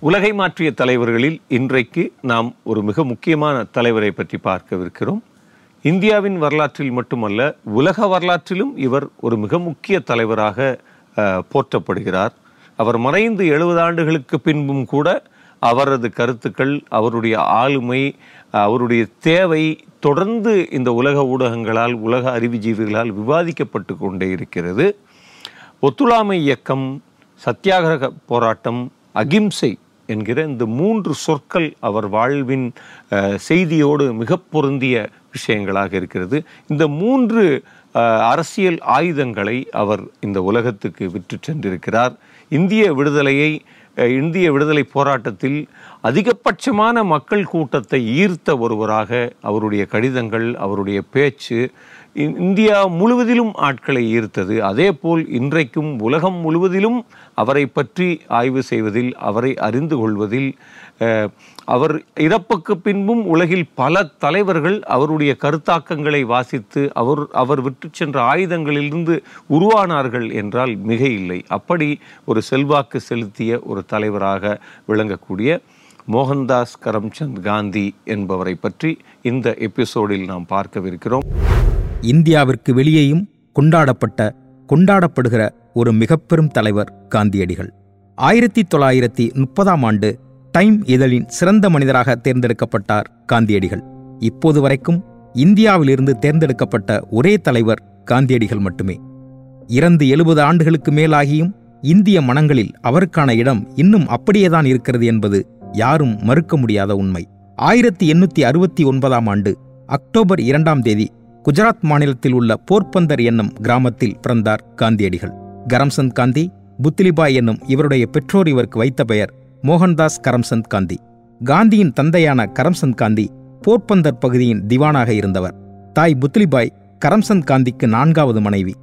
உலகை மாற்றிய தலைவர்களில் இன்றைக்கு நாம் ஒரு மிக முக்கியமான தலைவரை பற்றி பார்க்கவிருக்கிறோம். இந்தியாவின் வரலாற்றில் மட்டுமல்ல உலக வரலாற்றிலும் இவர் ஒரு மிக முக்கிய தலைவராக போற்றப்படுகிறார். அவர் மறைந்து எழுபது ஆண்டுகளுக்கு பின்பும் கூட அவரது கருத்துக்கள் அவருடைய ஆளுமை அவருடைய தேவை தொடர்ந்து இந்த உலக ஊடகங்களால் உலக அறிவுஜீவிகளால் விவாதிக்கப்பட்டு கொண்டே இருக்கிறது. ஒத்துழாமை இயக்கம் சத்தியாகிரக போராட்டம் அகிம்சை என்கிற இந்த மூன்று சொற்கள் அவர் வாழ்வின் அஹ், செய்தியோடு மிக பொருந்திய விஷயங்களாக இருக்கிறது. இந்த மூன்று அஹ், அரசியல் ஆயுதங்களை அவர் இந்த உலகத்துக்கு விற்று சென்றிருக்கிறார். இந்திய விடுதலையை இந்திய விடுதலை போராட்டத்தில் அதிகபட்சமான மக்கள் கூட்டத்தை ஈர்த்த ஒருவராக அவருடைய கடிதங்கள் அவருடைய பேச்சு இந்தியா முழுவதிலும் ஆட்களை ஈர்த்தது. அதேபோல் இன்றைக்கும் உலகம் முழுவதிலும் அவரை பற்றி ஆய்வு செய்வதில் அவரை அறிந்து கொள்வதில் அவர் இறப்புக்கு பின்பும் உலகில் பல தலைவர்கள் அவருடைய கருத்தாக்கங்களை வாசித்து அவர் அவர் விட்டு சென்ற ஆயுதங்களிலிருந்து உருவானார்கள் என்றால் மிக இல்லை அப்படி ஒரு செல்வாக்கு செலுத்திய ஒரு தலைவராக விளங்கக்கூடிய மோகன்தாஸ் கரம்சந்த் காந்தி என்பவரை பற்றி இந்த எபிசோடில் நாம் பார்க்கவிருக்கிறோம். இந்தியாவிற்கு வெளியேயும் கொண்டாடப்பட்ட கொண்டாடப்படுகிற ஒரு மிகப்பெரும் தலைவர் காந்தியடிகள். ஆயிரத்தி தொள்ளாயிரத்தி முப்பதாம் ஆண்டு டைம் இதழின் சிறந்த மனிதராக தேர்ந்தெடுக்கப்பட்டார் காந்தியடிகள். இப்போது வரைக்கும் இந்தியாவிலிருந்து தேர்ந்தெடுக்கப்பட்ட ஒரே தலைவர் காந்தியடிகள் மட்டுமே. இறந்து எழுபது ஆண்டுகளுக்கு மேலாகியும் இந்திய மனங்களில் அவருக்கான இடம் இன்னும் அப்படியேதான் இருக்கிறது என்பது யாரும் மறுக்க முடியாத உண்மை. ஆயிரத்தி எண்ணூத்தி அறுபத்தி ஒன்பதாம் ஆண்டு அக்டோபர் இரண்டாம் தேதி குஜராத் மாநிலத்தில் உள்ள போர்பந்தர் என்னும் கிராமத்தில் பிறந்தார் காந்தியடிகள். கரம்சந்த் காந்தி புத்திலிபாய் என்னும் இவருடைய பெற்றோர் இவருக்கு வைத்த பெயர் மோகன்தாஸ் கரம்சந்த் காந்தி. காந்தியின் தந்தையான கரம்சந்த் காந்தி போர்பந்தர் பகுதியின் திவானாக இருந்தவர். தாய் புத்லிபாய் கரம்சந்த் காந்திக்கு நான்காவது மனைவி.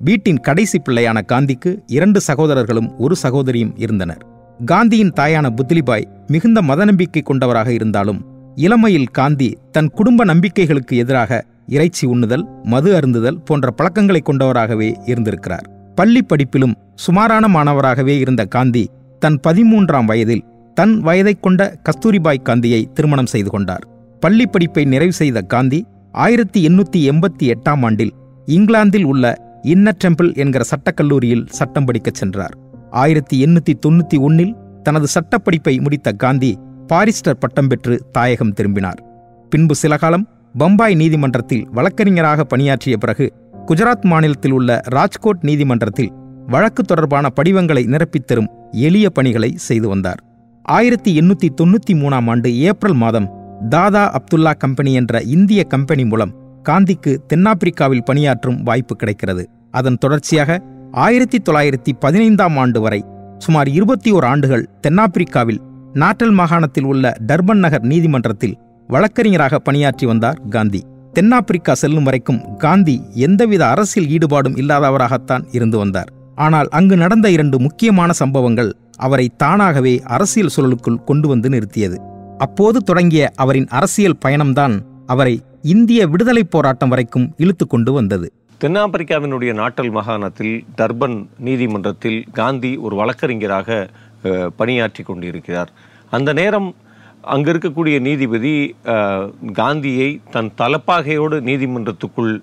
வீட்டின் கடைசி பிள்ளையான காந்திக்கு இரண்டு சகோதரர்களும் ஒரு சகோதரியும் இருந்தனர். காந்தியின் தாயான புத்லிபாய் மிகுந்த மத நம்பிக்கை கொண்டவராக இருந்தாலும் இளமையில் காந்தி தன் குடும்ப நம்பிக்கைகளுக்கு எதிராக இறைச்சி உண்ணுதல் மது அருந்துதல் போன்ற பழக்கங்களை கொண்டவராகவே இருந்திருக்கிறார். பள்ளி படிப்பிலும் சுமாரான மாணவராகவே இருந்த காந்தி தன் பதிமூன்றாம் வயதில் தன் வயதைக் கொண்ட கஸ்தூரிபாய் காந்தியை திருமணம் செய்து கொண்டார். பள்ளி படிப்பை நிறைவு செய்த காந்தி ஆயிரத்தி எண்ணூத்தி எண்பத்தி எட்டாம் ஆண்டில் இங்கிலாந்தில் உள்ள இன்னர் டெம்பிள் என்கிற சட்டக்கல்லூரியில் சட்டம் படிக்கச் சென்றார். ஆயிரத்தி எண்ணூத்தி தொண்ணூத்தி ஒன்னில் தனது சட்டப்படிப்பை முடித்த காந்தி பாரிஸ்டர் பட்டம் பெற்று தாயகம் திரும்பினார். பின்பு சில காலம் பம்பாய் நீதிமன்றத்தில் வழக்கறிஞராக பணியாற்றிய பிறகு குஜராத் மாநிலத்தில் உள்ள ராஜ்கோட் நீதிமன்றத்தில் வழக்கு தொடர்பான படிவங்களை நிரப்பித்தரும் எளிய பணிகளை செய்து வந்தார். ஆயிரத்தி எண்ணூத்தி தொண்ணூத்தி மூணாம் ஆண்டு ஏப்ரல் மாதம் தாதா அப்துல்லா கம்பெனி என்ற இந்திய கம்பெனி மூலம் காந்திக்கு தென்னாப்பிரிக்காவில் பணியாற்றும் வாய்ப்பு கிடைக்கிறது. அதன் தொடர்ச்சியாக ஆயிரத்தி தொள்ளாயிரத்தி பதினைந்தாம் ஆண்டு வரை சுமார் இருபத்தி ஓர் ஆண்டுகள் தென்னாப்பிரிக்காவில் நாட்டல் மாகாணத்தில் உள்ள டர்பன் நகர் நீதிமன்றத்தில் வழக்கறிஞராக பணியாற்றி வந்தார் காந்தி. தென்னாப்பிரிக்கா செல்லும் வரைக்கும் காந்தி எந்தவித அரசியல் ஈடுபாடும் இல்லாதவராகத்தான் இருந்து வந்தார். ஆனால் அங்கு நடந்த இரண்டு முக்கியமான சம்பவங்கள் அவரை தானாகவே அரசியல் சூழலுக்குள் கொண்டு வந்து நிறுத்தியது. அப்போது தொடங்கிய அவரின் அரசியல் பயணம்தான் அவரை இந்திய விடுதலைப் போராட்டம் வரைக்கும் இழுத்து கொண்டு வந்தது. தென்னாப்பிரிக்காவினுடைய நாட்டல் மாகாணத்தில் டர்பன் நீதிமன்றத்தில் காந்தி ஒரு வழக்கறிஞராக பணியாற்றி கொண்டிருக்கிறார். அந்த நேரம் அங்க இருக்கக்கூடிய நீதிபதி காந்தியை தன் தலப்பாகையோடு நீதிமன்றத்துக்குள்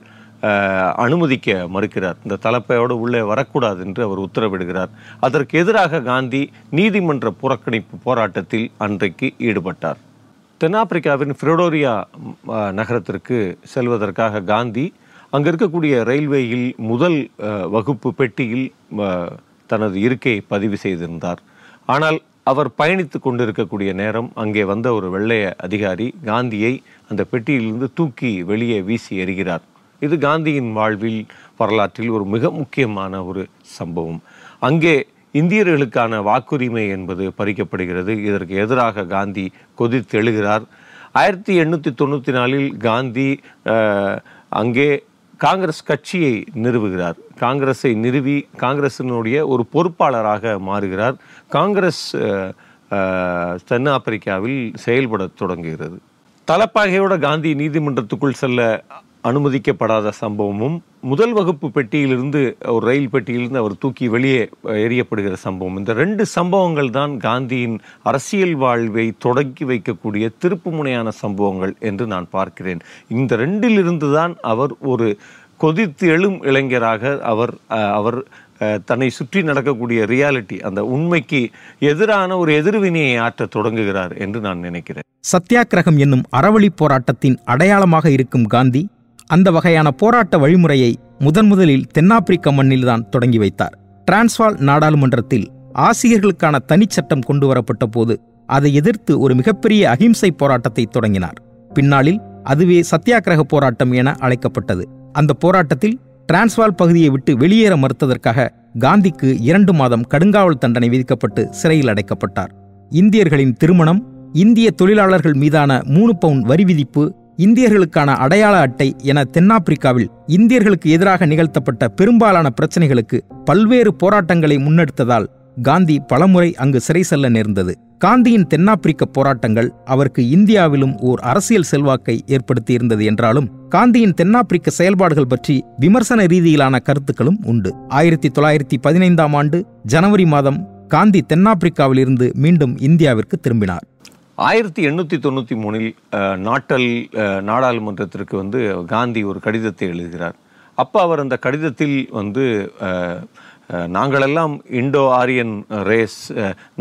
அனுமதிக்க மறுக்கிறார். இந்த தலைப்பையோடு உள்ளே வரக்கூடாது என்று அவர் உத்தரவிடுகிறார். அதற்கு எதிராக காந்தி நீதிமன்ற புறக்கணிப்பு போராட்டத்தில் அன்றைக்கு ஈடுபட்டார். தென்னாப்பிரிக்காவின் ஃபிரடோரியா நகரத்திற்கு செல்வதற்காக காந்தி அங்கே இருக்கக்கூடிய ரயில்வேயில் முதல் வகுப்பு பெட்டியில் தனது இருக்கையை பதிவு செய்திருந்தார். ஆனால் அவர் பயணித்து கொண்டிருக்கக்கூடிய நேரம் அங்கே வந்த ஒரு வெள்ளைய அதிகாரி காந்தியை அந்த பெட்டியிலிருந்து தூக்கி வெளியே வீசி எறிகிறார். இது காந்தியின் வாழ்வில் வரலாற்றில் ஒரு மிக முக்கியமான ஒரு சம்பவம். அங்கே இந்தியர்களுக்கான வாக்குரிமை என்பது பறிக்கப்படுகிறது. இதற்கு எதிராக காந்தி கொதித்தெழுகிறார். ஆயிரத்தி எண்ணூற்றி தொண்ணூற்றி நாலில் காந்தி அஹ், அங்கே காங்கிரஸ் கட்சியை நிறுவுகிறார். காங்கிரஸை நிறுவி காங்கிரசினுடைய ஒரு பொறுப்பாளராக மாறுகிறார். காங்கிரஸ் தென்னாப்பிரிக்காவில் செயல்படத் தொடங்குகிறது. தலப்பாகையோட காந்தி நீதிமன்றத்துக்குள் செல்ல அனுமதிக்கப்படாத சம்பவமும் முதல் வகுப்பு பெட்டியிலிருந்து ஒரு ரயில் பெட்டியிலிருந்து அவர் தூக்கி வெளியே எறியப்படுகிற சம்பவம் இந்த ரெண்டு சம்பவங்கள் தான் காந்தியின் அரசியல் வாழ்வை தொடங்கி வைக்கக்கூடிய திருப்புமுனையான சம்பவங்கள் என்று நான் பார்க்கிறேன். இந்த ரெண்டிலிருந்து தான் அவர் ஒரு கொதித்து எழும் இளைஞராக அவர் அவர் தன்னை சுற்றி நடக்கக்கூடிய ரியாலிட்டி அந்த உண்மைக்கு எதிரான ஒரு எதிர்வினையை ஆற்ற தொடங்குகிறார் என்று நான் நினைக்கிறேன். சத்தியாகிரகம் என்னும் அறவழி போராட்டத்தின் அடையாளமாக இருக்கும் காந்தி அந்த வகையான போராட்ட வழிமுறையை முதன் முதலில் தென்னாப்பிரிக்க மண்ணில்தான் தொடங்கி வைத்தார். டிரான்ஸ்வால் நாடாளுமன்றத்தில் ஆசிரியர்களுக்கான தனிச்சட்டம் கொண்டு வரப்பட்ட போது அதை எதிர்த்து ஒரு மிகப்பெரிய அகிம்சை போராட்டத்தை தொடங்கினார். பின்னாளில் அதுவே சத்தியாகிரக போராட்டம் என அழைக்கப்பட்டது. அந்த போராட்டத்தில் டிரான்ஸ்வால் பகுதியை விட்டு வெளியேற மறுத்ததற்காக காந்திக்கு இரண்டு மாதம் கடுங்காவல் தண்டனை விதிக்கப்பட்டு சிறையில் அடைக்கப்பட்டார். இந்தியர்களின் திருமணம் இந்திய தொழிலாளர்கள் மீதான மூணு பவுன் வரி விதிப்பு இந்தியர்களுக்கான அடையாள அட்டை என தென்னாப்பிரிக்காவில் இந்தியர்களுக்கு எதிராக நிகழ்த்தப்பட்ட பெரும்பாலான பிரச்சனைகளுக்கு பல்வேறு போராட்டங்களை முன்னெடுத்ததால் காந்தி பலமுறை அங்கு சிறை செல்ல நேர்ந்தது. காந்தியின் தென்னாப்பிரிக்க போராட்டங்கள் அவருக்கு இந்தியாவிலும் ஓர் அரசியல் செல்வாக்கை ஏற்படுத்தியிருந்தது என்றாலும் காந்தியின் தென்னாப்பிரிக்க செயல்பாடுகள் பற்றி விமர்சன ரீதியிலான கருத்துக்களும் உண்டு. ஆயிரத்தி தொள்ளாயிரத்தி பதினைந்தாம் ஆண்டு ஜனவரி மாதம் காந்தி தென்னாப்பிரிக்காவிலிருந்து மீண்டும் இந்தியாவிற்கு திரும்பினார். ஆயிரத்தி எண்ணூற்றி தொண்ணூற்றி மூணில் நாட்டல் நாடாளுமன்றத்திற்கு வந்து காந்தி ஒரு கடிதத்தை எழுதுகிறார். அப்போ அவர் அந்த கடிதத்தில் வந்து நாங்களெல்லாம் இண்டோ ஆரியன் ரேஸ்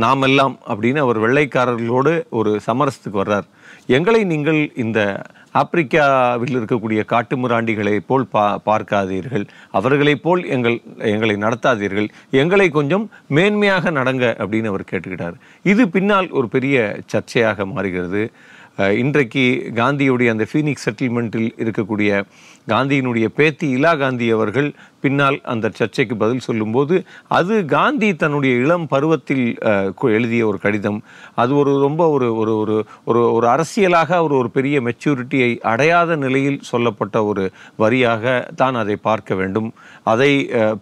நாமெல்லாம் அப்படின்னு அவர் வெள்ளைக்காரர்களோடு ஒரு சமரசத்துக்கு வர்றார். எங்களை நீங்கள் இந்த ஆப்பிரிக்காவில் இருக்கக்கூடிய காட்டுமிராண்டிகளைப் போல் பா பார்க்காதீர்கள். அவர்களைப் போல் எங்கள் எங்களை நடத்தாதீர்கள். எங்களை கொஞ்சம் மேன்மையாக நடங்க அப்படின்னு அவர் கேட்டுக்கிட்டார். இது பின்னால் ஒரு பெரிய சர்ச்சையாக மாறுகிறது. இன்றைக்கு காந்தியுடைய அந்த ஃபீனிக்ஸ் செட்டில்மெண்ட்டில் இருக்கக்கூடிய காந்தியினுடைய பேத்தி இலா காந்தி அவர்கள் பின்னால் அந்த சர்ச்சைக்கு பதில் சொல்லும்போது அது காந்தி தன்னுடைய இளம் பருவத்தில் எழுதிய ஒரு கடிதம். அது ஒரு ரொம்ப ஒரு ஒரு ஒரு ஒரு ஒரு அரசியலாக ஒரு ஒரு பெரிய மெச்சூரிட்டியை அடையாத நிலையில் சொல்லப்பட்ட ஒரு வரியாக தான் அதை பார்க்க வேண்டும். அதை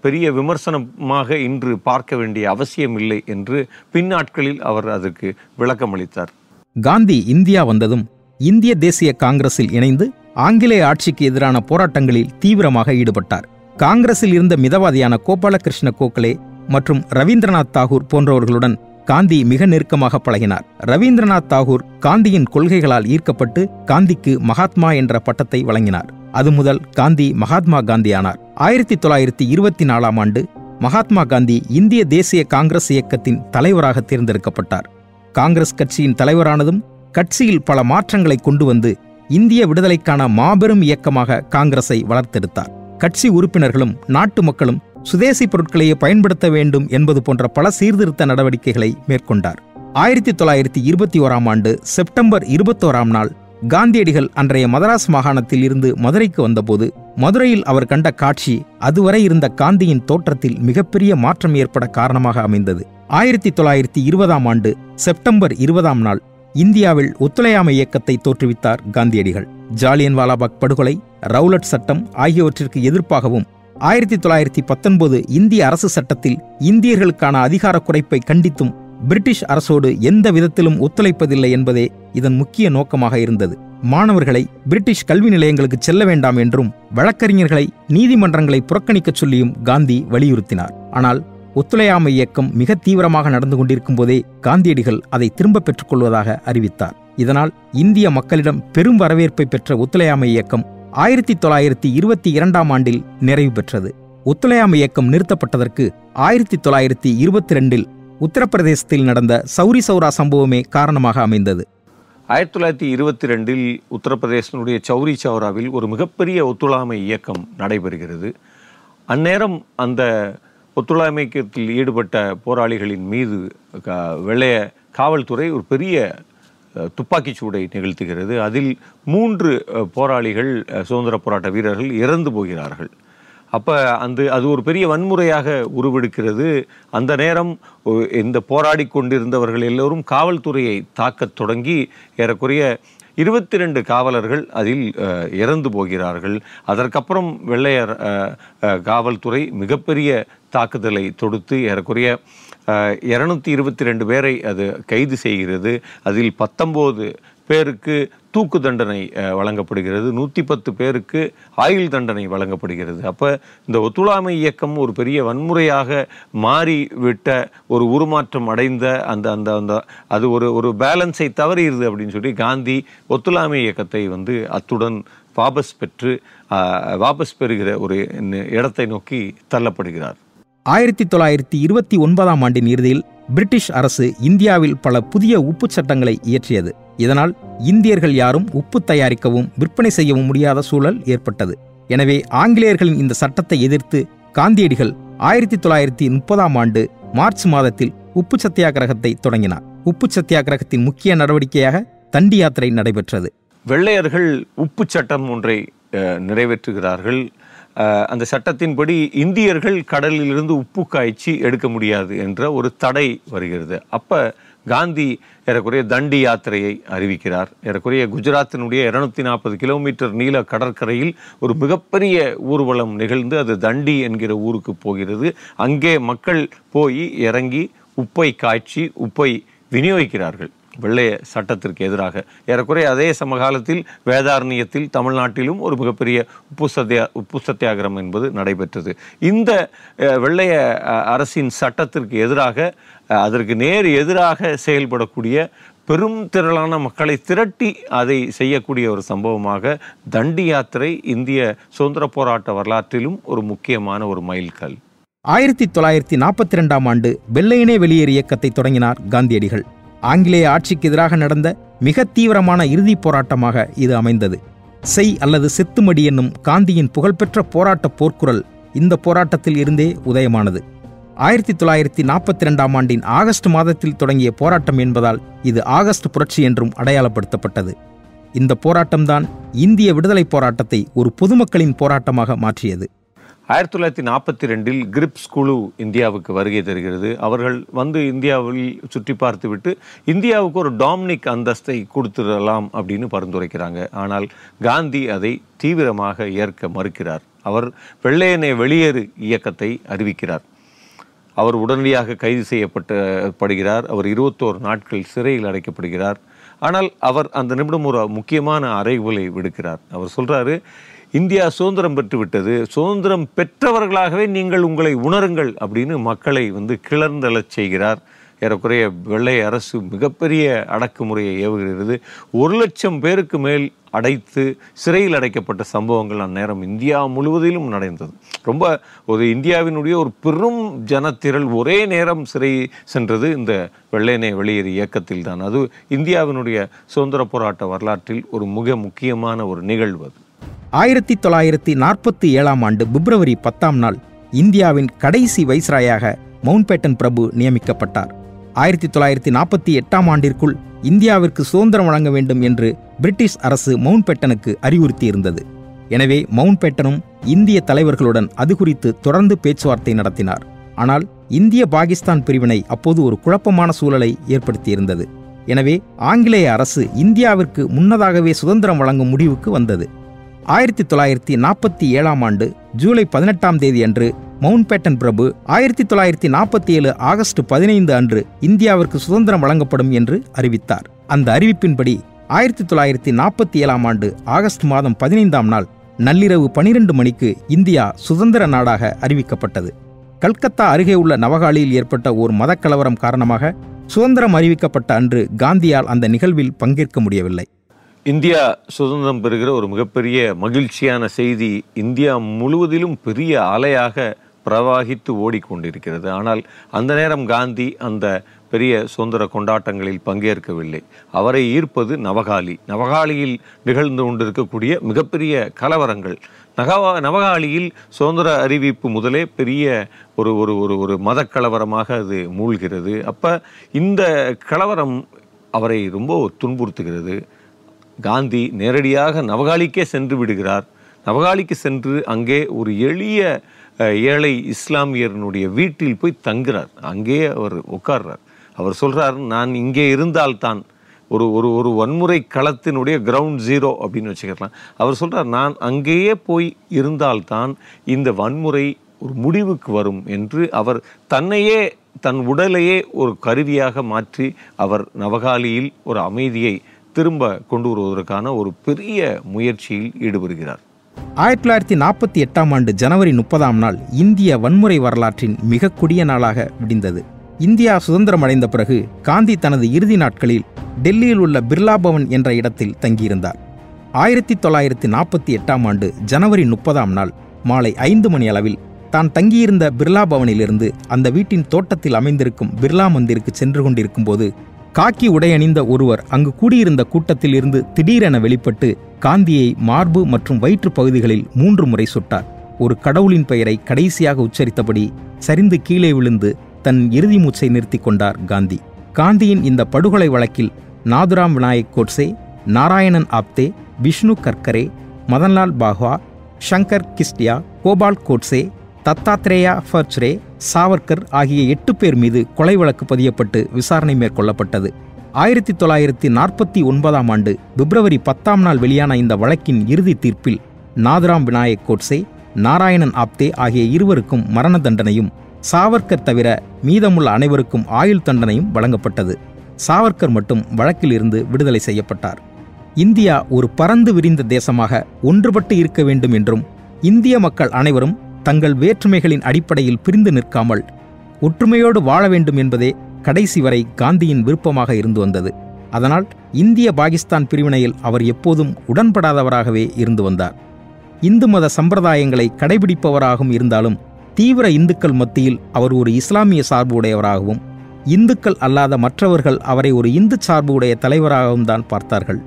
பெரிய விமர்சனமாக இன்று பார்க்க வேண்டிய அவசியம் இல்லை என்று பின்னாட்களில் அவர் அதற்கு விளக்கமளித்தார். காந்தி இந்தியா வந்ததும் இந்திய தேசிய காங்கிரஸில் இணைந்து ஆங்கிலேய ஆட்சிக்கு எதிரான போராட்டங்களில் தீவிரமாக ஈடுபட்டார். காங்கிரஸில் இருந்த மிதவாதியான கோபாலகிருஷ்ண கோகலே மற்றும் ரவீந்திரநாத் தாகூர் போன்றவர்களுடன் காந்தி மிக நெருக்கமாக பழகினார். ரவீந்திரநாத் தாகூர் காந்தியின் கொள்கைகளால் ஈர்க்கப்பட்டு காந்திக்கு மகாத்மா என்ற பட்டத்தை வழங்கினார். அது முதல் காந்தி மகாத்மா காந்தி ஆனார் ஆயிரத்தி தொள்ளாயிரத்தி இருபத்தி நாலாம் ஆண்டு மகாத்மா காந்தி இந்திய தேசிய காங்கிரஸ் இயக்கத்தின் தலைவராக தேர்ந்தெடுக்கப்பட்டார். காங்கிரஸ் கட்சியின் தலைவரானதும் கட்சியில் பல மாற்றங்களை கொண்டு வந்து இந்திய விடுதலைக்கான மாபெரும் இயக்கமாக காங்கிரஸை வளர்த்தெடுத்தார். கட்சி உறுப்பினர்களும் நாட்டு மக்களும் சுதேசி பொருட்களையே பயன்படுத்த வேண்டும் என்பது போன்ற பல சீர்திருத்த நடவடிக்கைகளை மேற்கொண்டார். ஆயிரத்தி தொள்ளாயிரத்தி இருபத்தி ஓராம் ஆண்டு செப்டம்பர் இருபத்தோராம் நாள் காந்தியடிகள் அன்றைய மதராஸ் மாகாணத்தில் இருந்து மதுரைக்கு வந்தபோது மதுரையில் அவர் கண்ட காட்சி அதுவரை இருந்த காந்தியின் தோற்றத்தில் மிகப்பெரிய மாற்றம் ஏற்பட காரணமாக அமைந்தது. ஆயிரத்தி தொள்ளாயிரத்தி இருபதாம் ஆண்டு செப்டம்பர் இருபதாம் நாள் இந்தியாவில் ஒத்துழையாமை இயக்கத்தை தோற்றுவித்தார் காந்தியடிகள். ஜாலியன் வாலாபாக் படுகொலை ரவுலட் சட்டம் ஆகியவற்றிற்கு எதிர்ப்பாகவும் ஆயிரத்தி தொள்ளாயிரத்தி பத்தொன்பது இந்திய அரசு சட்டத்தில் இந்தியர்களுக்கான அதிகார குறைப்பை கண்டித்தும் பிரிட்டிஷ் அரசோடு எந்த விதத்திலும் ஒத்துழைப்பதில்லை என்பதே இதன் முக்கிய நோக்கமாக இருந்தது. மாணவர்களை பிரிட்டிஷ் கல்வி நிலையங்களுக்கு செல்ல வேண்டாம் என்றும் வழக்கறிஞர்களை நீதிமன்றங்களை புறக்கணிக்கச் சொல்லியும் காந்தி வலியுறுத்தினார். ஆனால் ஒத்துழையாமை இயக்கம் மிக தீவிரமாக நடந்து கொண்டிருக்கும் போதே காந்தியடிகள் அதை திரும்ப பெற்றுக்கொள்வதாக அறிவித்தார். இதனால் இந்திய மக்களிடம் பெரும் வரவேற்பை பெற்ற ஒத்துழையாமை இயக்கம் ஆயிரத்தி தொள்ளாயிரத்தி இருபத்தி இரண்டாம் ஆண்டில் நிறைவு பெற்றது. ஒத்துழையாமை இயக்கம் நிறுத்தப்பட்டதற்கு ஆயிரத்தி தொள்ளாயிரத்தி இருபத்தி ரெண்டில் உத்தரப்பிரதேசத்தில் நடந்த சௌரி சௌரா சம்பவமே காரணமாக அமைந்தது. ஆயிரத்தி தொள்ளாயிரத்தி இருபத்தி ரெண்டில் உத்தரப்பிரதேசனுடைய சௌரி சௌராவில் ஒரு மிகப்பெரிய ஒத்துழையாமை இயக்கம் நடைபெறுகிறது. அந்நேரம் அந்த ஒத்துழைமைக்கத்தில் ஈடுபட்ட போராளிகளின் மீது க- வெள்ளைய காவல்துறை ஒரு பெரிய துப்பாக்கிச் சூடை நிகழ்த்துகிறது. அதில் மூன்று போராளிகள் சுதந்திர போராட்ட வீரர்கள் இறந்து போகிறார்கள். அப்போ அந்த அது ஒரு பெரிய வன்முறையாக உருவெடுக்கிறது. அந்த நேரம் இந்த போராடி கொண்டிருந்தவர்கள் எல்லோரும் காவல்துறையை தாக்கத் தொடங்கி ஏறக்குறைய இருபத்தி ரெண்டு காவலர்கள் அதில் இறந்து போகிறார்கள். அதற்கப்புறம் வெள்ளையர் காவல்துறை மிகப்பெரிய தாக்குதலை தொடுத்து ஏறக்குறைய இருநூத்தி இருபத்தி ரெண்டு பேரை அது கைது செய்கிறது. அதில் பத்தொம்போது பேருக்கு தூக்கு தண்டனை வழங்கப்படுகிறது. நூற்றி பத்து பேருக்கு ஆயுள் தண்டனை வழங்கப்படுகிறது. அப்போ இந்த ஒத்துழாமை இயக்கம் ஒரு பெரிய வன்முறையாக மாறிவிட்ட ஒரு உருமாற்றம் அடைந்த அந்த அந்த அந்த அது ஒரு ஒரு பேலன்ஸை தவறிடுது அப்படின்னு சொல்லி காந்தி ஒத்துழாமை இயக்கத்தை வந்து அத்துடன் வாபஸ் பெற்று வாபஸ் பெறுகிற ஒரு இடத்தை நோக்கி தள்ளப்படுகிறார். ஆயிரத்தி தொள்ளாயிரத்தி இருபத்தி ஒன்பதாம் ஆண்டின் இறுதியில் பிரிட்டிஷ் அரசு இந்தியாவில் பல புதிய உப்பு சட்டங்களை இயற்றியது. இதனால் இந்தியர்கள் யாரும் உப்பு தயாரிக்கவும் விற்பனை செய்யவும் முடியாத சூழல் ஏற்பட்டது. எனவே ஆங்கிலேயர்களின் இந்த சட்டத்தை எதிர்த்து காந்தியடிகள் ஆயிரத்தி தொள்ளாயிரத்தி முப்பதாம் ஆண்டு மார்ச் மாதத்தில் உப்பு சத்தியாகிரகத்தை தொடங்கினார். உப்பு சத்தியாகிரகத்தின் முக்கிய நடவடிக்கையாக தண்டி யாத்திரை நடைபெற்றது. வெள்ளையர்கள் உப்பு சட்டம் ஒன்றை நிறைவேற்றுகிறார்கள். அந்த சட்டத்தின்படி இந்தியர்கள் கடலிலிருந்து உப்பு காய்ச்சி எடுக்க முடியாது என்ற ஒரு தடை வருகிறது. அப்போ காந்தி ஏறக்குறைய தண்டி யாத்திரையை அறிவிக்கிறார். ஏறக்குறைய குஜராத்தினுடைய இருநூத்தி நாற்பது கிலோமீட்டர் நீள கடற்கரையில் ஒரு மிகப்பெரிய ஊர்வலம் நிகழ்ந்து அது தண்டி என்கிற ஊருக்கு போகிறது. அங்கே மக்கள் போய் இறங்கி உப்பை காய்ச்சி உப்பை விநியோகிக்கிறார்கள். வெள்ளைய சட்டத்திற்கு எதிராக. ஏறக்குறைய அதே சமகாலத்தில் வேதாரண்யத்தில் தமிழ்நாட்டிலும் ஒரு மிகப்பெரிய உப்பு சத்தியா உப்பு சத்தியாகிரம் என்பது நடைபெற்றது. இந்த அஹ், வெள்ளைய அஹ், அரசின் சட்டத்திற்கு எதிராக அதற்கு நேர் எதிராக செயல்படக்கூடிய பெரும் திரளான மக்களை திரட்டி அதை செய்யக்கூடிய ஒரு சம்பவமாக தண்டி யாத்திரை இந்திய சுதந்திர போராட்ட வரலாற்றிலும் ஒரு முக்கியமான ஒரு மைல்கல். ஆயிரத்தி தொள்ளாயிரத்தி நாற்பத்தி ரெண்டாம் ஆண்டு வெள்ளையனே வெளியேறு இயக்கத்தை தொடங்கினார் காந்தியடிகள். ஆங்கிலேய ஆட்சிக்கு எதிராக நடந்த மிக தீவிரமான இறுதிப் போராட்டமாக இது அமைந்தது. செய் அல்லது செத்துமடி என்னும் காந்தியின் புகழ்பெற்ற போராட்ட போர்க்குரல் இந்த போராட்டத்தில் இருந்தே உதயமானது. ஆயிரத்தி தொள்ளாயிரத்தி நாற்பத்தி ரெண்டாம் ஆண்டின் ஆகஸ்ட் மாதத்தில் தொடங்கிய போராட்டம் என்பதால் இது ஆகஸ்ட் புரட்சி என்றும் அடையாளப்படுத்தப்பட்டது. இந்த போராட்டம்தான் இந்திய விடுதலைப் போராட்டத்தை ஒரு பொதுமக்களின் போராட்டமாக மாற்றியது. ஆயிரத்தி தொள்ளாயிரத்தி நாற்பத்தி ரெண்டில் கிரிப்ஸ் குழு இந்தியாவுக்கு வருகை தருகிறது. அவர்கள் வந்து இந்தியாவில் சுற்றி பார்த்துவிட்டு இந்தியாவுக்கு ஒரு டாமினிக் அந்தஸ்தை கொடுத்துடலாம் அப்படின்னு பரிந்துரைக்கிறாங்க. ஆனால் காந்தி அதை தீவிரமாக ஏற்க மறுக்கிறார். அவர் வெள்ளையனே வெளியேறு இயக்கத்தை அறிவிக்கிறார். அவர் உடனடியாக கைது செய்யப்பட்டு படுகிறார் அவர் இருபத்தோரு நாட்கள் சிறையில் அடைக்கப்படுகிறார். ஆனால் அவர் அந்த நிமிடம் ஒரு முக்கியமான அறைவுகளை விடுக்கிறார். அவர் சொல்றாரு இந்தியா சுதந்திரம் பெற்றுவிட்டது. சுதந்திரம் பெற்றவர்களாகவே நீங்கள் உங்களை உணருங்கள் அப்படின்னு மக்களை வந்து கிளர்ந்தெழச் செய்கிறார். ஏறக்குறைய வெள்ளை அரசு மிகப்பெரிய அடக்குமுறையை ஏவுகிறது. ஒரு லட்சம் பேருக்கு மேல் அடைத்து சிறையில் அடைக்கப்பட்ட சம்பவங்கள் அந்நேரம் இந்தியா முழுவதிலும் நடந்தது. ரொம்ப ஒரு இந்தியாவினுடைய ஒரு பெரும் ஜனத்திரள் ஒரே நேரம் சிறை சென்றது இந்த வெள்ளையனே வெளியேறு இயக்கத்தில் தான் அது இந்தியாவினுடைய சுதந்திர போராட்ட வரலாற்றில் ஒரு மிக முக்கியமான ஒரு நிகழ்வு அது. ஆயிரத்தி தொள்ளாயிரத்தி நாற்பத்தி ஏழாம் ஆண்டு பிப்ரவரி பத்தாம் நாள் இந்தியாவின் கடைசி வைஸ்ராயாக மவுண்ட்பேட்டன் பிரபு நியமிக்கப்பட்டார். ஆயிரத்தி தொள்ளாயிரத்தி நாற்பத்தி எட்டாம் ஆண்டிற்குள் இந்தியாவிற்கு சுதந்திரம் வழங்க வேண்டும் என்று பிரிட்டிஷ் அரசு மவுண்ட்பேட்டனுக்கு அறிவுறுத்தியிருந்தது. எனவே மவுண்ட்பேட்டனும் இந்திய தலைவர்களுடன் அது குறித்து தொடர்ந்து பேச்சுவார்த்தை நடத்தினார். ஆனால் இந்திய பாகிஸ்தான் பிரிவினை அப்போது ஒரு குழப்பமான சூழலை ஏற்படுத்தியிருந்தது. எனவே ஆங்கிலேய அரசு இந்தியாவிற்கு முன்னதாகவே சுதந்திரம் வழங்கும் முடிவுக்கு வந்தது. ஆயிரத்தி தொள்ளாயிரத்தி நாற்பத்தி ஏழாம் ஆண்டு ஜூலை பதினெட்டாம் தேதி அன்று மவுண்ட் பேட்டன் பிரபு ஆயிரத்தி தொள்ளாயிரத்தி நாற்பத்தி ஏழு ஆகஸ்ட் பதினைந்து அன்று இந்தியாவிற்கு சுதந்திரம் வழங்கப்படும் என்று அறிவித்தார். அந்த அறிவிப்பின்படி ஆயிரத்தி தொள்ளாயிரத்தி நாற்பத்தி ஏழாம் ஆண்டு ஆகஸ்ட் மாதம் பதினைந்தாம் நாள் நள்ளிரவு பனிரெண்டு மணிக்கு இந்தியா சுதந்திர நாடாக அறிவிக்கப்பட்டது. கல்கத்தா அருகே உள்ள நவகாலியில் ஏற்பட்ட ஓர் மதக்கலவரம் காரணமாக சுதந்திரம் அறிவிக்கப்பட்ட அன்று காந்தியால் அந்த நிகழ்வில் பங்கேற்க முடியவில்லை. இந்தியா சுதந்திரம் பெறுகிற ஒரு மிகப்பெரிய மகிழ்ச்சியான செய்தி இந்தியா முழுவதிலும் பெரிய அலையாக பிரவாகித்து ஓடிக்கொண்டிருக்கிறது. ஆனால் அந்த நேரம் காந்தி அந்த பெரிய சுதந்திர கொண்டாட்டங்களில் பங்கேற்கவில்லை. அவரை ஈர்ப்பது நவகாலி. நவகாலியில் நிகழ்ந்து கொண்டிருக்கக்கூடிய மிகப்பெரிய கலவரங்கள். நகவா நவகாலியில் சுதந்திர அறிவிப்பு முதலே பெரிய ஒரு ஒரு ஒரு ஒரு மத கலவரமாக அது மூழ்கிறது. அப்போ இந்த கலவரம் அவரை ரொம்ப துன்புறுத்துகிறது. காந்தி நேரடியாக நவகாலிக்கே சென்று விடுகிறார். நவகாலிக்கு சென்று அங்கே ஒரு எளிய ஏழை இஸ்லாமியரனுடைய வீட்டில் போய் தங்குறார். அங்கே அவர் உட்கார்றார். அவர் சொல்கிறார் நான் இங்கே இருந்தால்தான் ஒரு ஒரு ஒரு வன்முறை களத்தினுடைய கிரவுண்ட் ஜீரோ அப்படின்னு வச்சுக்கலாம். அவர் சொல்கிறார் நான் அங்கேயே போய் இருந்தால்தான் இந்த வன்முறை ஒரு முடிவுக்கு வரும் என்று அவர் தன்னையே தன் உடலையே ஒரு கருவியாக மாற்றி அவர் நவகாலியில் ஒரு அமைதியை திரும்ப கொண்டு வருவதற்கான ஒரு பெரிய முயற்சியில் ஈடுபடுகிறார். ஆயிரத்தி தொள்ளாயிரத்தி நாற்பத்தி எட்டாம் ஆண்டு ஜனவரி முப்பதாம் நாள் இந்திய வன்முறை வரலாற்றின் மிக கொடிய நாளாக விடிந்தது. இந்தியா சுதந்திரம் அடைந்த பிறகு காந்தி தனது இறுதி நாட்களில் டெல்லியில் உள்ள பிர்லா பவன் என்ற இடத்தில் தங்கியிருந்தார். ஆயிரத்தி தொள்ளாயிரத்தி நாற்பத்தி எட்டாம் ஆண்டு ஜனவரி முப்பதாம் நாள் மாலை ஐந்து மணி அளவில் தான் தங்கியிருந்த பிர்லா பவனிலிருந்து அந்த வீட்டின் தோட்டத்தில் அமைந்திருக்கும் பிர்லா மந்திருக்கு சென்று கொண்டிருக்கும் போது காக்கி உடையணிந்த ஒருவர் அங்கு கூடியிருந்த கூட்டத்தில் இருந்து திடீரென வெளிப்பட்டு காந்தியை மார்பு மற்றும் வயிற்று பகுதிகளில் மூன்று முறை சுட்டார். ஒரு கடவுளின் பெயரை கடைசியாக உச்சரித்தபடி சரிந்து கீழே விழுந்து தன் இறுதி மூச்சை நிறுத்தி கொண்டார் காந்தி. காந்தியின் இந்த படுகொலை வழக்கில் நாதுராம் விநாயக் கோட்ஸே நாராயணன் ஆப்தே விஷ்ணு கர்கரே மதன்லால் பாஹ்வா ஷங்கர் கிஸ்டியா கோபால் கோட்சே தத்தாத்ரேயா ஃபர்ச்ரே சாவர்கர் ஆகிய எட்டு பேர் மீது கொலை வழக்கு பதியப்பட்டு விசாரணை மேற்கொள்ளப்பட்டது. ஆயிரத்தி தொள்ளாயிரத்தி நாற்பத்தி ஒன்பதாம் ஆண்டு பிப்ரவரி பத்தாம் நாள் வெளியான இந்த வழக்கின் இறுதி தீர்ப்பில் நாதராம் விநாயக் கோட்சே நாராயணன் ஆப்தே ஆகிய இருவருக்கும் மரண தண்டனையும் சாவர்கர் தவிர மீதமுள்ள அனைவருக்கும் ஆயுள் தண்டனையும் வழங்கப்பட்டது. சாவர்கர் மட்டும் வழக்கில் இருந்து விடுதலை செய்யப்பட்டார். இந்தியா ஒரு பறந்து விரிந்த தேசமாக ஒன்றுபட்டு இருக்க வேண்டும் என்றும் இந்திய மக்கள் அனைவரும் தங்கள் வேற்றுமைகளின் அடிப்படையில் பிரிந்து நிற்காமல் ஒற்றுமையோடு வாழ வேண்டும் என்பதே கடைசி வரை காந்தியின் விருப்பமாக இருந்து வந்தது. அதனால் இந்திய பாகிஸ்தான் பிரிவினையில் அவர் எப்போதும் உடன்படாதவராகவே இருந்து வந்தார். இந்து மத சம்பிரதாயங்களை கடைபிடிப்பவராகவும் இருந்தாலும் தீவிர இந்துக்கள் மத்தியில் அவர் ஒரு இஸ்லாமிய சார்பு உடையவராகவும் இந்துக்கள் அல்லாத மற்றவர்கள் அவரை ஒரு இந்து சார்பு உடைய தலைவராகவும் தான் பார்த்தார்கள்.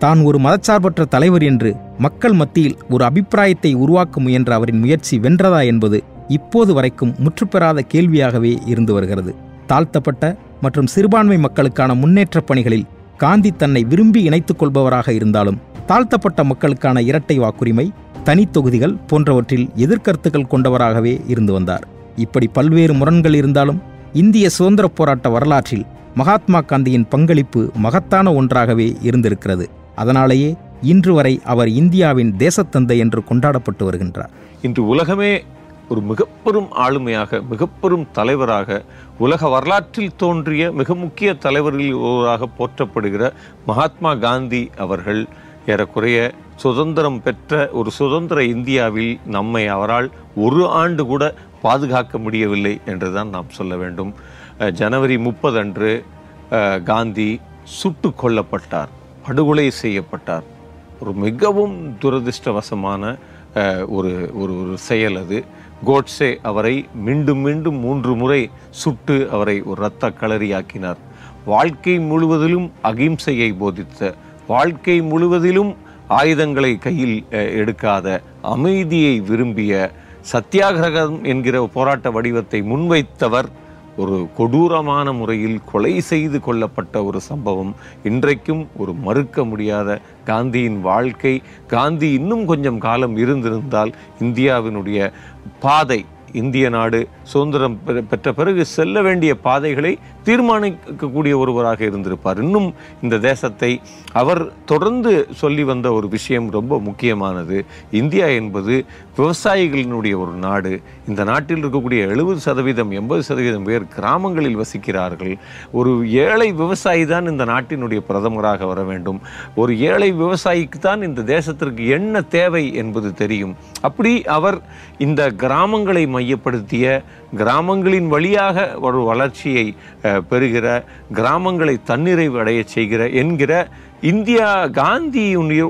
தான் ஒரு மதச்சார்பற்ற தலைவர் என்று மக்கள் மத்தியில் ஒரு அபிப்பிராயத்தை உருவாக்க முயன்ற அவரின் முயற்சி வென்றதா என்பது இப்போது வரைக்கும் முற்றுப்பெறாத கேள்வியாகவே இருந்து வருகிறது. தாழ்த்தப்பட்ட மற்றும் சிறுபான்மை மக்களுக்கான முன்னேற்றப் பணிகளில் காந்தி தன்னை விரும்பி இணைத்துக் கொள்பவராக இருந்தாலும் தாழ்த்தப்பட்ட மக்களுக்கான இரட்டை வாக்குரிமை தனித்தொகுதிகள் போன்றவற்றில் எதிர்கருத்துக்கள் கொண்டவராகவே இருந்து வந்தார். இப்படி பல்வேறு முரண்கள் இருந்தாலும் இந்திய சுதந்திரப் போராட்ட வரலாற்றில் மகாத்மா காந்தியின் பங்களிப்பு மகத்தான ஒன்றாகவே இருந்திருக்கிறது. அதனாலேயே இன்று வரை அவர் இந்தியாவின் தேசத்தந்தை என்று கொண்டாடப்பட்டு வருகின்றார். இன்று உலகமே ஒரு மிகப்பெரும் ஆளுமையாக மிகப்பெரும் தலைவராக உலக வரலாற்றில் தோன்றிய மிக முக்கிய தலைவர்களில் ஒருவராக போற்றப்படுகிற மகாத்மா காந்தி அவர்கள் ஏறக்குறைய சுதந்திரம் பெற்ற ஒரு சுதந்திர இந்தியாவில் நம்மை அவரால் ஒரு ஆண்டு கூட பாதுகாக்க முடியவில்லை என்றுதான் நாம் சொல்ல வேண்டும். ஜனவரி முப்பது அன்று காந்தி சுட்டு கொல்லப்பட்டார். படுகொலை செய்யப்பட்டார். ஒரு மிகவும் துரதிர்ஷ்டவசமான ஒரு ஒரு ஒரு செயல் அது. கோட்ஸே அவரை மீண்டும் மீண்டும் மூன்று முறை சுட்டு அவரை ஒரு இரத்த களரியாக்கினார். வாழ்க்கை முழுவதிலும் அகிம்சையை போதித்த வாழ்க்கை முழுவதிலும் ஆயுதங்களை கையில் எடுக்காத அமைதியை விரும்பிய சத்தியாகிரகம் என்கிற போராட்ட வடிவத்தை முன்வைத்தவர் ஒரு கொடூரமான முறையில் கொலை செய்து கொள்ளப்பட்ட ஒரு சம்பவம் இன்றைக்கும் ஒரு மறுக்க முடியாத காந்தியின் வாழ்க்கை. காந்தி இன்னும் கொஞ்சம் காலம் இருந்திருந்தால் இந்தியாவினுடைய பாதை இந்திய நாடு சுதந்திரம் பெற்ற பிறகு செல்ல வேண்டிய பாதைகளை தீர்மானிக்கக்கூடிய ஒருவராக இருந்திருப்பார். இன்னும் இந்த தேசத்தை அவர் தொடர்ந்து சொல்லி வந்த ஒரு விஷயம் ரொம்ப முக்கியமானது. இந்தியா என்பது விவசாயிகளினுடைய ஒரு நாடு. இந்த நாட்டில் இருக்கக்கூடிய எழுபது சதவீதம் எண்பது சதவீதம் பேர் கிராமங்களில் வசிக்கிறார்கள். ஒரு ஏழை விவசாயி தான் இந்த நாட்டினுடைய பிரதமராக வர வேண்டும். ஒரு ஏழை விவசாயிக்கு தான் இந்த தேசத்திற்கு என்ன தேவை என்பது தெரியும். அப்படி அவர் இந்த கிராமங்களை மையப்படுத்திய கிராமங்களின் வழியாக ஒரு வளர்ச்சியை பெறுகிற கிராமங்களை தன்னிறைவு அடைய செய்கிற என்கிற இந்தியா காந்தியினுடைய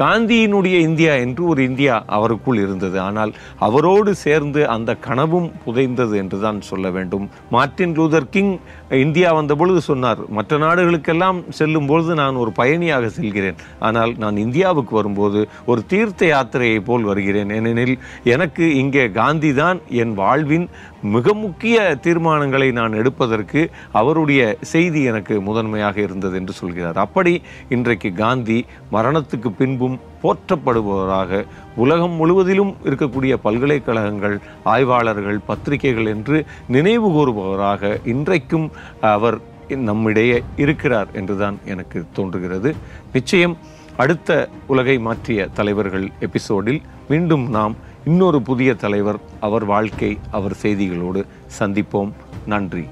காந்தியினுடைய இந்தியா என்று ஒரு இந்தியா அவருக்குள் இருந்தது. ஆனால் அவரோடு சேர்ந்து அந்த கனவும் புதைந்தது என்று தான் சொல்ல வேண்டும். மார்ட்டின் லூதர் கிங் இந்தியா வந்த பொழுது சொன்னார் மற்ற நாடுகளுக்கெல்லாம் செல்லும் பொழுது நான் ஒரு பயணியாக செல்கிறேன். ஆனால் நான் இந்தியாவுக்கு வரும்போது ஒரு தீர்த்த யாத்திரையை போல் வருகிறேன். ஏனெனில் எனக்கு இங்கே காந்தி தான் என் வாழ்வின் மிக முக்கிய தீர்மானங்களை நான் எடுப்பதற்கு அவருடைய செய்தி எனக்கு முதன்மையாக இருந்தது என்று சொல்கிறார். அப்படி இன்றைக்கு காந்தி மரணத்துக்கு பின்பும் போற்றப்படுபவராக உலகம் முழுவதிலும் இருக்கக்கூடிய பல்கலைக்கழகங்கள் ஆய்வாளர்கள் பத்திரிகைகள் என்று நினைவு கூறுபவராக இன்றைக்கும் அவர் நம்மிடையே இருக்கிறார் என்றுதான் எனக்கு தோன்றுகிறது. நிச்சயம் அடுத்த உலகை மாற்றிய தலைவர்கள் எபிசோடில் மீண்டும் நாம் இன்னொரு புதிய தலைவர் அவர் வாழ்க்கை அவர் செய்திகளோடு சந்திப்போம். நன்றி.